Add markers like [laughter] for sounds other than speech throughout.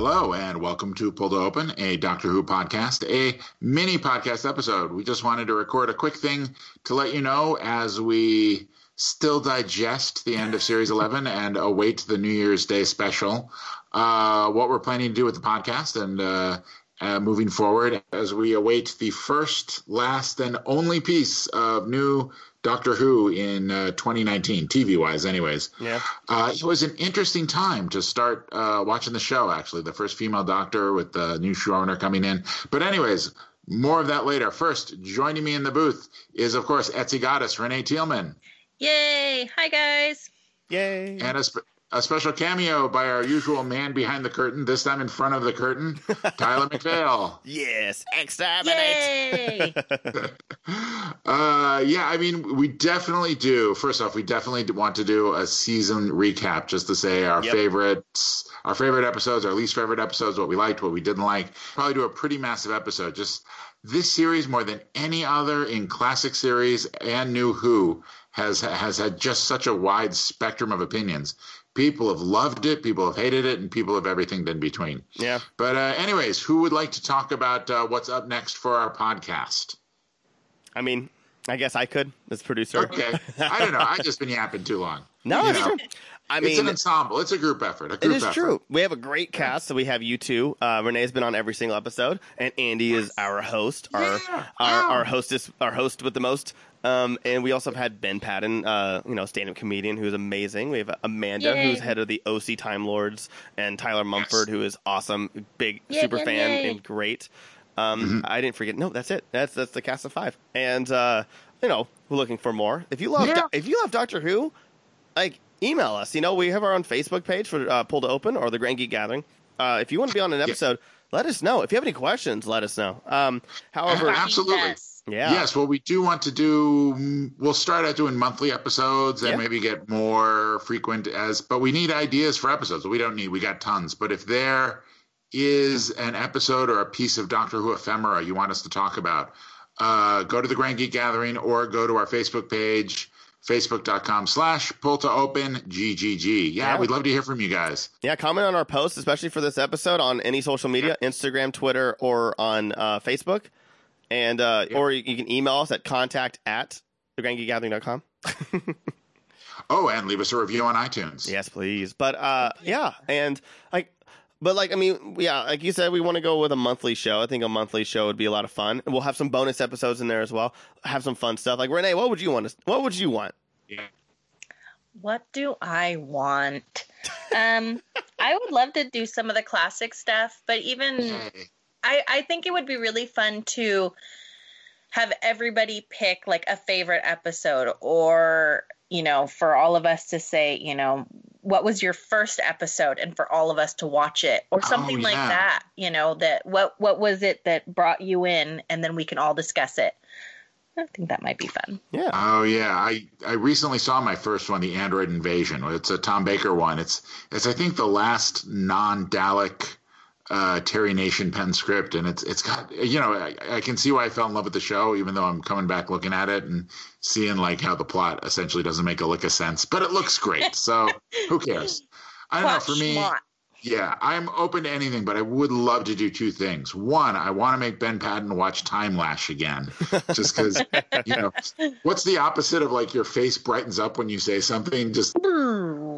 Hello and welcome to Pull to Open, a Doctor Who podcast, a mini podcast episode. We just wanted to record a quick thing to let you know as we still digest the end of Series 11 and await the New Year's Day special, uh, what we're planning to do with the podcast and uh, uh, moving forward as we await the first, last, and only piece of new Doctor Who in uh, 2019, TV wise, anyways. Yeah. Uh, it was an interesting time to start uh, watching the show, actually. The first female Doctor with the new showrunner coming in. But, anyways, more of that later. First, joining me in the booth is, of course, Etsy Goddess, Renee Thielman. Yay! Hi, guys. Yay. And a, sp- a special cameo by our usual man behind the curtain, this time in front of the curtain, [laughs] Tyler McPhail. yes. Exterminate. Yay! [laughs] [laughs] Uh, yeah, I mean, we definitely do. First off, we definitely want to do a season recap, just to say our Yep. favorites, our favorite episodes, our least favorite episodes, what we liked, what we didn't like. Probably do a pretty massive episode. Just this series, more than any other in classic series and New Who, has has had just such a wide spectrum of opinions. People have loved it, people have hated it, and people have everything in between. yeah. But uh, anyways, who would like to talk about uh, what's up next for our podcast? I mean, I guess I could as producer. Okay. I don't know. I've just been yapping too long. No, You it's know, true. I it's an ensemble. It's a group effort. A group is effort. true. We have a great cast. So we have you two. Uh, Renee's been on every single episode, and Andy is our host, our Yeah. our, our hostess, our host with the most. Um, and we also have had Ben Patton, uh, you know, stand-up comedian who's amazing. We have Amanda, Yay. who's head of the OC Time Lords, and Tyler Mumford, who is awesome, big Yay, super yay, fan yay. and great. Um, Mm-hmm. I didn't forget. No, that's it. That's that's the cast of five. And uh, you know, we're looking for more. If you love, Yeah. if you love Doctor Who, like email us. You know, we have our own Facebook page for uh, Pull to Open or the Grand Geek Gathering. Uh, if you want to be on an episode, let us know. If you have any questions, let us know. Um, however, Absolutely. Yes. Yeah, Yes, what we do want to do, mm, we'll start out doing monthly episodes and Yeah. maybe get more frequent as, but we need ideas for episodes. We don't need, we got tons. But if there is an episode or a piece of Doctor Who ephemera you want us to talk about, uh, go to the Grand Geek Gathering or go to our Facebook page, facebook.com slash pull to open GGG. Yeah, Yeah. we'd love to hear from you guys. yeah. Comment on our posts, especially for this episode, on any social media, Instagram, Twitter, or on uh, Facebook, and uh, Yeah. or you can email us at contact at thegrandgeekgathering.com. [laughs] Oh, and leave us a review on iTunes. Yes, please. But uh, yeah, and like, but like, I mean, yeah, like you said, we want to go with a monthly show. I think a monthly show would be a lot of fun. We'll have some bonus episodes in there as well. Have some fun stuff. Like Renee, what would you want? To, what would you want? Yeah. What do I want? Um, I would love to do some of the classic stuff, but even Yay. I, I think it would be really fun to have everybody pick like a favorite episode or you know for all of us to say you know what was your first episode and for all of us to watch it or Oh, something like that you know that what what was it that brought you in and then we can all discuss it. I think that might be fun. Yeah, Oh yeah, I I recently saw my first one, the Android Invasion. It's a Tom Baker one. It's it's I think the last non-Dalek uh, Terry Nation pen script, and it's it's got you know I, I can see why I fell in love with the show, even though I'm coming back looking at it and seeing like how the plot essentially doesn't make a lick of sense, but it looks great. So who [laughs] cares? I don't know. For me, yeah, I'm open to anything, but I would love to do two things. One, I want to make Ben Patton watch Timelash again, [laughs] just because, you know, what's the opposite of like your face brightens up when you say something? Just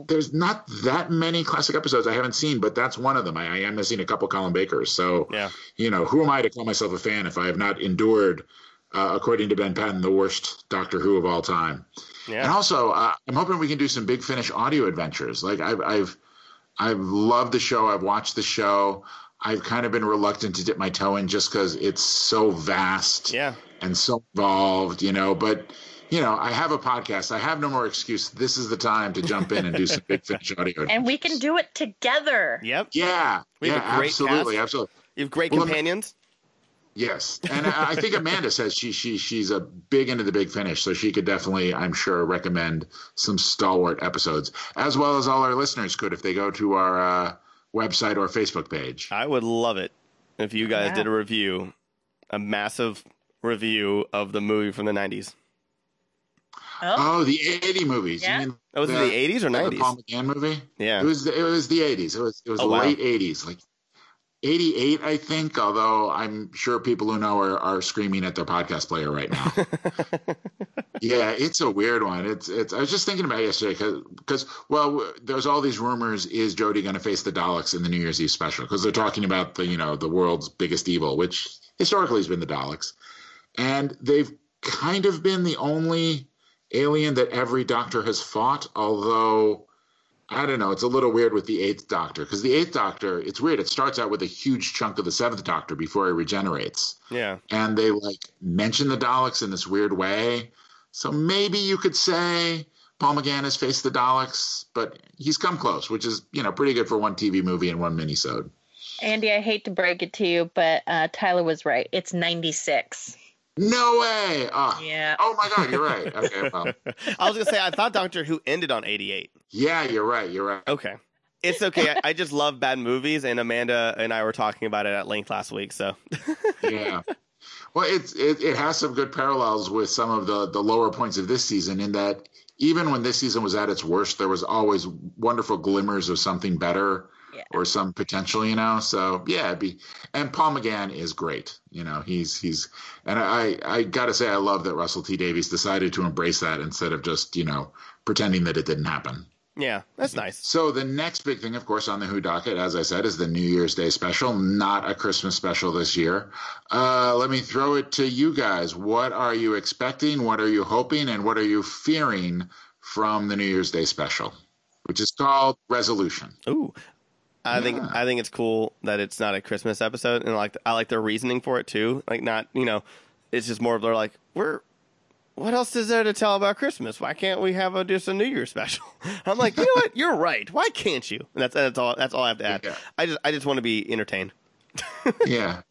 there's not that many classic episodes I haven't seen, but that's one of them. I, I am missing a couple Colin Bakers, so yeah, you know, who am I to call myself a fan if I have not endured, uh, according to Ben Patton, the worst Doctor Who of all time? And also, uh, I'm hoping we can do some Big Finish audio adventures. Like I've, I've, I've loved the show. I've watched the show. I've kind of been reluctant to dip my toe in just because it's so vast Yeah, and so involved, you know. But you know, I have a podcast. I have no more excuse. This is the time to jump in and do some Big Finish audio. [laughs] and we can do it together yep. yeah, We have yeah, a great absolutely, cast. absolutely. You have great Well, I'm- companions. Yes, and I I think Amanda [laughs] says she she she's a big into the Big Finish, so she could definitely, I'm sure, recommend some stalwart episodes, as well as all our listeners could if they go to our uh, website or Facebook page. I would love it if you guys Yeah. did a review, a massive review of the movie from the '90s. Oh Oh, the '80 movies. Yeah. You mean Oh, was it the '80s or '90s? the '90s? Paul McGann movie? Yeah. It was the, it was the '80s. It was it was Oh, the wow. late '80s. Like 88, I think, although I'm sure people who know are, are screaming at their podcast player right now. [laughs] yeah, it's a weird one. It's it's. I was just thinking about it yesterday because well, there's all these rumors. Is Jodie going to face the Daleks in the New Year's Eve special? Because they're talking about the you know the world's biggest evil, which historically has been the Daleks, and they've kind of been the only alien that every Doctor has fought, although I don't know. It's a little weird with the Eighth Doctor because the Eighth Doctor, it's weird. It starts out with a huge chunk of the Seventh Doctor before he regenerates. Yeah. And they like mention the Daleks in this weird way. So maybe you could say Paul McGann has faced the Daleks, but he's come close, which is you know pretty good for one TV movie and one minisode. Andy, I hate to break it to you, but uh, Tyler was right. It's ninety six. No way. Oh, Yeah. Oh my God, you're right. Okay, well, [laughs] I was gonna say I thought Doctor Who ended on 88. yeah, you're right. You're right. Okay. It's okay. I, I just love bad movies, and Amanda and I were talking about it at length last week. So [laughs] yeah. Well, it's it, it has some good parallels with some of the the lower points of this season in that even when this season was at its worst, there was always wonderful glimmers of something better Yeah. or some potential, you know. So yeah, it'd be and Paul McGann is great. You know, he's he's and I I gotta say I love that Russell T Davies decided to embrace that instead of just you know pretending that it didn't happen. yeah, that's nice. So the next big thing, of course, on the Who docket, as I said, is the New Year's Day special, not a Christmas special this year. Uh, let me throw it to you guys. What are you expecting? What are you hoping? And what are you fearing from the New Year's Day special, which is called Resolution? Ooh. I think I think it's cool that it's not a Christmas episode, and like I like their reasoning for it too. Like not you know, it's just more of they're like we're. What else is there to tell about Christmas? Why can't we have a just a New Year [laughs] special? I'm like, you know what? You're right. Why can't you? And that's that's all. That's all I have to add. Yeah. I just I just want to be entertained. [laughs] yeah.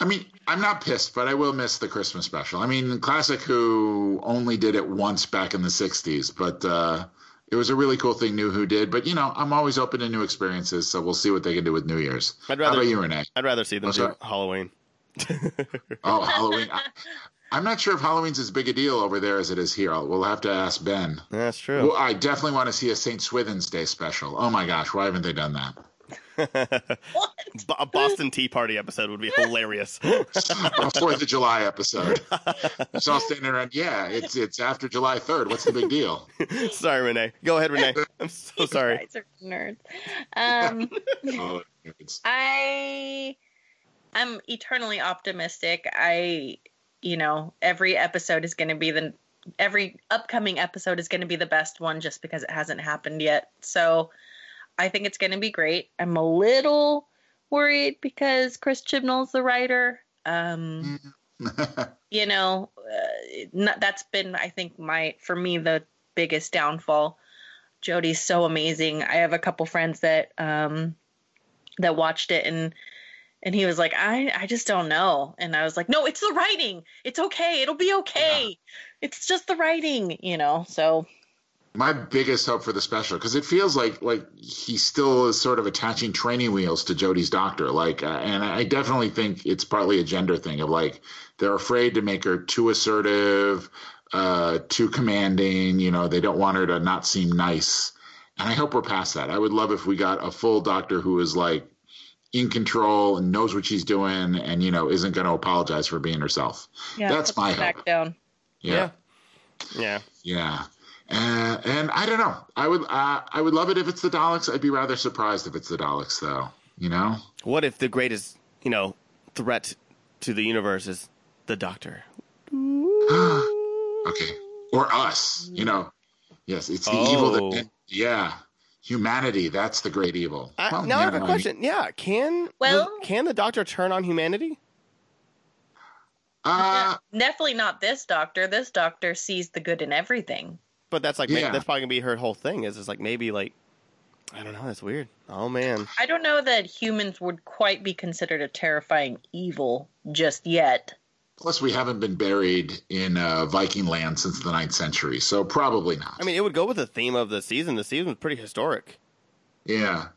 I mean, I'm not pissed, but I will miss the Christmas special. I mean, Classic Who only did it once back in the 60s, but uh, it was a really cool thing New Who did. But, you know, I'm always open to new experiences, so we'll see what they can do with New Year's. I'd rather, How about you, Renee? I'd rather see them What's do that? Halloween. [laughs] Oh, Halloween. I, I'm not sure if Halloween's as big a deal over there as it is here. I'll, we'll have to ask Ben. That's true. Well, I definitely want to see a St. Swithin's Day special. Oh my gosh, why haven't they done that? What? [laughs] Bo- a Boston Tea Party episode would be hilarious. [laughs] Fourth of July episode. It's all standing around. Yeah, it's it's after July 3rd. What's the big deal? sorry, Renee. Go ahead, Renee. [laughs] I'm so You sorry. guys are nerds. Um, [laughs] Oh, it's, I I'm eternally optimistic. I you know, every episode is going to be the every upcoming episode is going to be the best one just because it hasn't happened yet. So I think it's going to be great. I'm a little worried because Chris Chibnall's the writer. Um [laughs] you know, uh, not, that's been, I think, my for me the biggest downfall. Jodie's so amazing. I have a couple friends that um, that watched it and and he was like, I I just don't know. And I was like, No, it's the writing. It's okay. It'll be okay. It's just the writing, you know. So my biggest hope for the special because it feels like like he still is sort of attaching training wheels to Jodie's doctor. Like, uh, and I definitely think it's partly a gender thing of like they're afraid to make her too assertive, uh, too commanding. You know, they don't want her to not seem nice. And I hope we're past that. I would love if we got a full doctor who is like in control and knows what she's doing, and you know isn't going to apologize for being herself. yeah, That's my the back hope. down. yeah. Yeah. Yeah. Uh, and I don't know. I would uh, I would love it if it's the Daleks. I'd be rather surprised if it's the Daleks, though. You know? What if the greatest, you know, threat to the universe is the Doctor? [gasps] Okay. Or us. You know? Yes, it's the evil Oh. that. Yeah. Humanity. That's the great evil. I, Well, now I have a no, question. Yeah, can Well- the, can the Doctor turn on humanity? Uh, Definitely not this doctor. This doctor sees the good in everything. But that's like maybe, that's probably gonna be her whole thing. Is it's like maybe like I don't know. That's weird. Oh man. I don't know that humans would quite be considered a terrifying evil just yet. plus, we haven't been buried in uh, Viking land since the ninth century, so probably not. I mean, it would go with the theme of the season. The season was pretty historic. Yeah.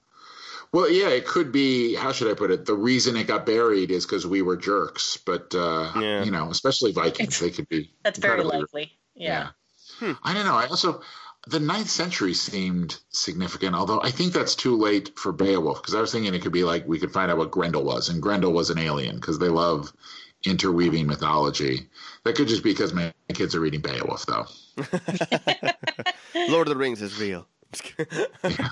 Well, yeah, it could be. How should I put it? The reason it got buried is because we were jerks. But uh, Yeah. you know, especially Vikings, they could be. That's very incredibly- likely. Yeah. Hmm. I don't know. I also the ninth century seemed significant, although I think that's too late for Beowulf because I was thinking it could be like we could find out what Grendel was, and Grendel was an alien because they love interweaving mythology. That could just be because my kids are reading Beowulf, though. [laughs] Lord of the Rings is real. Yeah.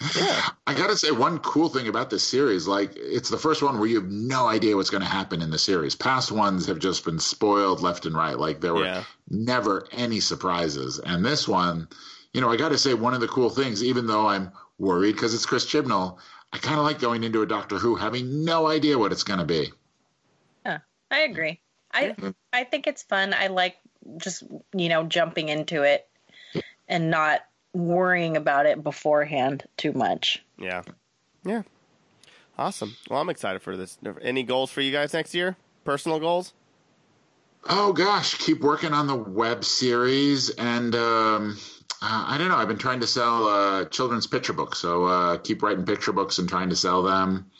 [laughs] I gotta say one cool thing about this series, like it's the first one where you have no idea what's going to happen in the series. Past ones have just been spoiled left and right. Like there were Yeah. never any surprises, and this one, you know, I gotta say one of the cool things, even though I'm worried because it's Chris Chibnall, I kind of like going into a Doctor Who having no idea what it's going to be. Yeah, I agree. I I think it's fun. I like just you know jumping into it and not worrying about it beforehand too much. Yeah. Yeah. Awesome. Well, I'm excited for this. Any goals for you guys next year? Personal goals? Oh gosh, keep working on the web series, and um, uh, I don't know. I've been trying to sell uh, children's picture books, so uh, keep writing picture books and trying to sell them,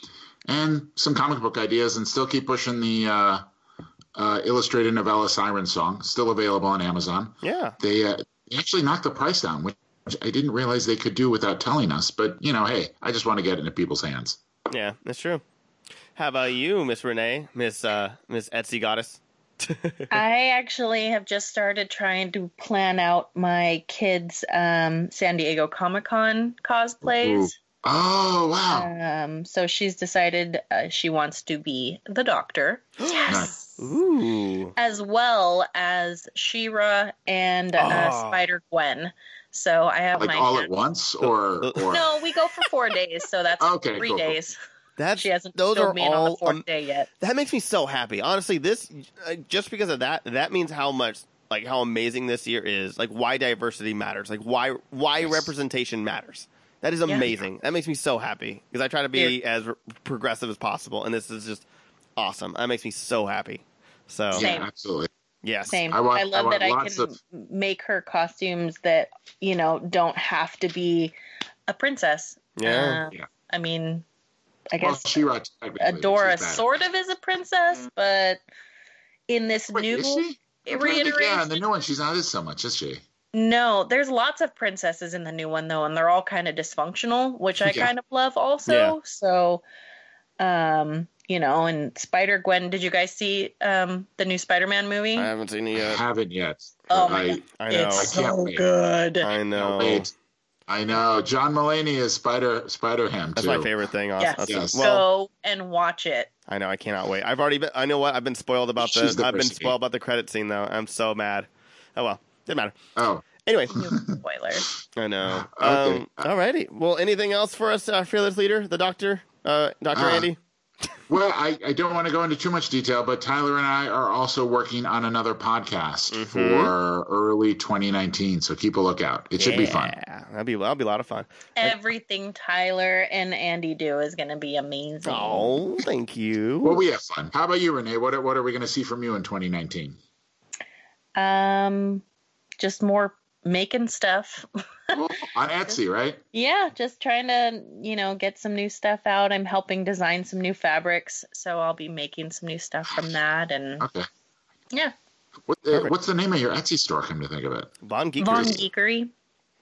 and some comic book ideas, and still keep pushing the uh, uh, illustrated novella Siren Song, still available on Amazon. Yeah. They uh, actually knocked the price down, which I didn't realize they could do without telling us. But you know, hey, I just want to get it into people's hands. Yeah, that's true. How about you, Miss Renee, Miss uh, Miss Etsy Goddess? [laughs] I actually have just started trying to plan out my kids' um, San Diego Comic Con cosplays. Oh wow! Um, so she's decided uh, she wants to be the Doctor. [gasps] yes. Ooh. As well as She-Ra and uh, Oh. Spider Gwen. So I have like my all at once, or or no. We go for four [laughs] days, so that's Okay, three cool, cool. days. That's She hasn't those filled are me in on the all fourth um, day yet. that makes me so happy. Honestly, this uh, just because of that, that means how much like how amazing this year is. Like why diversity matters. Like why why Yes. representation matters. That is Yeah. amazing. That makes me so happy because I try to be as r- progressive as possible, and this is just awesome. That makes me so happy. So Same. yeah, absolutely. Yes, Same. I I, want- I love want that I can of- make her costumes that you know don't have to be a princess. Yeah. Uh, Yeah. I mean, I Well, guess She-Ra technically, Adora sort of is a princess, but in this Wait, new is she? I'm trying to think, reiteration, Yeah, in the new one, she's not as so much, is she? no, there's lots of princesses in the new one though, and they're all kind of dysfunctional, which I Yeah. kind of love also. Yeah. So, um, you know, and Spider Gwen, did you guys see um the new Spider-Man movie? I haven't seen it yet. I yet. haven't yet. Oh my I, God. I know. It's I can't so wait. good. I know. wait. I know. John Mulaney is Spider Spider Ham That's my favorite thing. Also. Yes. Yes. Well, Go and watch it. I know. I cannot wait. I've already been. I know what. I've been spoiled about the. She's the I've been first to spoiled about the credit scene though. I'm so mad. Oh well. Didn't matter. Oh, Anyway, Spoilers. I know. Okay. Um, alrighty. Well, anything else for us, uh, fearless leader, the doctor, uh, Doctor Uh, Andy? Well, I, I don't want to go into too much detail, but Tyler and I are also working on another podcast Mhm. for early 2019. So keep a lookout. It should be fun. Yeah, that'd be that'll be a lot of fun. Everything Tyler and Andy do is going to be amazing. Oh, thank you. Well, we have fun. How about you, Renee? What are, what are we going to see from you in 2019? Um, just more making stuff. [laughs] Cool. on [laughs] Etsy, right? yeah, just trying to, you know, get some new stuff out. I'm helping design some new fabrics, so I'll be making some new stuff from that. And Okay. yeah, What, uh, what's the name of your Etsy store? Come to think of it. Von Geekers. Von Geekery.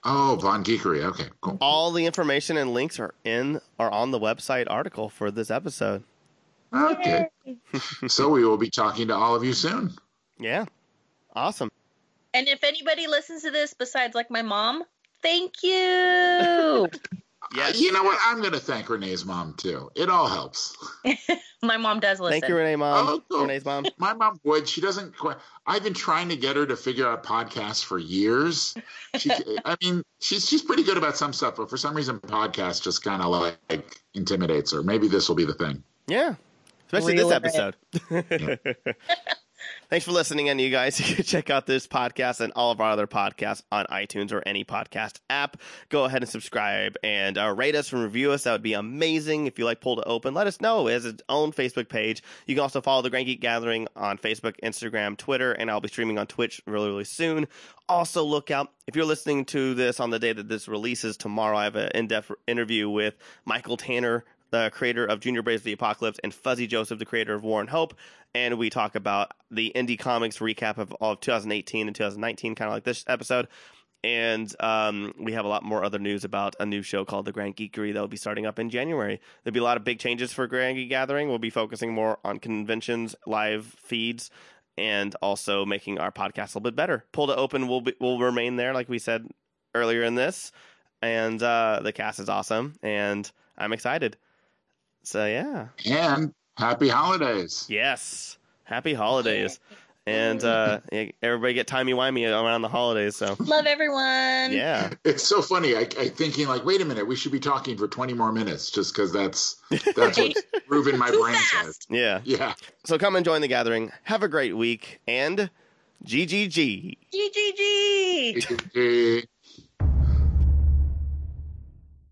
Oh, Von Geekery. Okay, cool. All the information and links are in are on the website article for this episode. Okay. so we will be talking to all of you soon. Yeah. Awesome. And if anybody listens to this besides like my mom, thank you. [laughs] Yes. You know what? I'm going to thank Renee's mom too. It all helps. [laughs] my mom does listen. Thank you, Renee, mom. Oh, cool. Renee's mom. My mom would. She doesn't quite. I've been trying to get her to figure out podcasts for years. She, [laughs] I mean, she's she's pretty good about some stuff, but for some reason, podcasts just kind of like intimidates her. Maybe this will be the thing. Yeah. Especially Reel this episode. Thanks for listening, and you guys [laughs] you can check out this podcast and all of our other podcasts on iTunes or any podcast app. Go ahead and subscribe and uh, rate us and review us. That would be amazing. If you like Pull to Open, let us know. It has its own Facebook page. You can also follow the Grand Geek Gathering on Facebook, Instagram, Twitter, and I'll be streaming on Twitch really, really soon. Also, look out if you're listening to this on the day that this releases tomorrow. I have an in-depth interview with Michael Tanner, the creator of Junior Braves of the Apocalypse, and Fuzzy Joseph, the creator of War and Hope. And we talk about the indie comics recap of of 2018 and 2019, kind of like this episode. and um, we have a lot more other news about a new show called The Grand Geekery that will be starting up in January. There'll be a lot of big changes for Grand Geek Gathering. We'll be focusing more on conventions, live feeds, and also making our podcast a little bit better. Pull to Open will be, will remain there, like we said earlier in this, and uh, the cast is awesome, and I'm excited. So yeah, And happy holidays. yes, happy holidays, and uh, everybody get timey wimey around the holidays. So Love everyone. yeah. It's so funny. I, I thinking like, wait a minute, we should be talking for 20 more minutes just because that's that's what's [laughs] moving my Too brain says. Yeah. Yeah. So come and join the gathering. Have a great week and GGG. GGG. GG.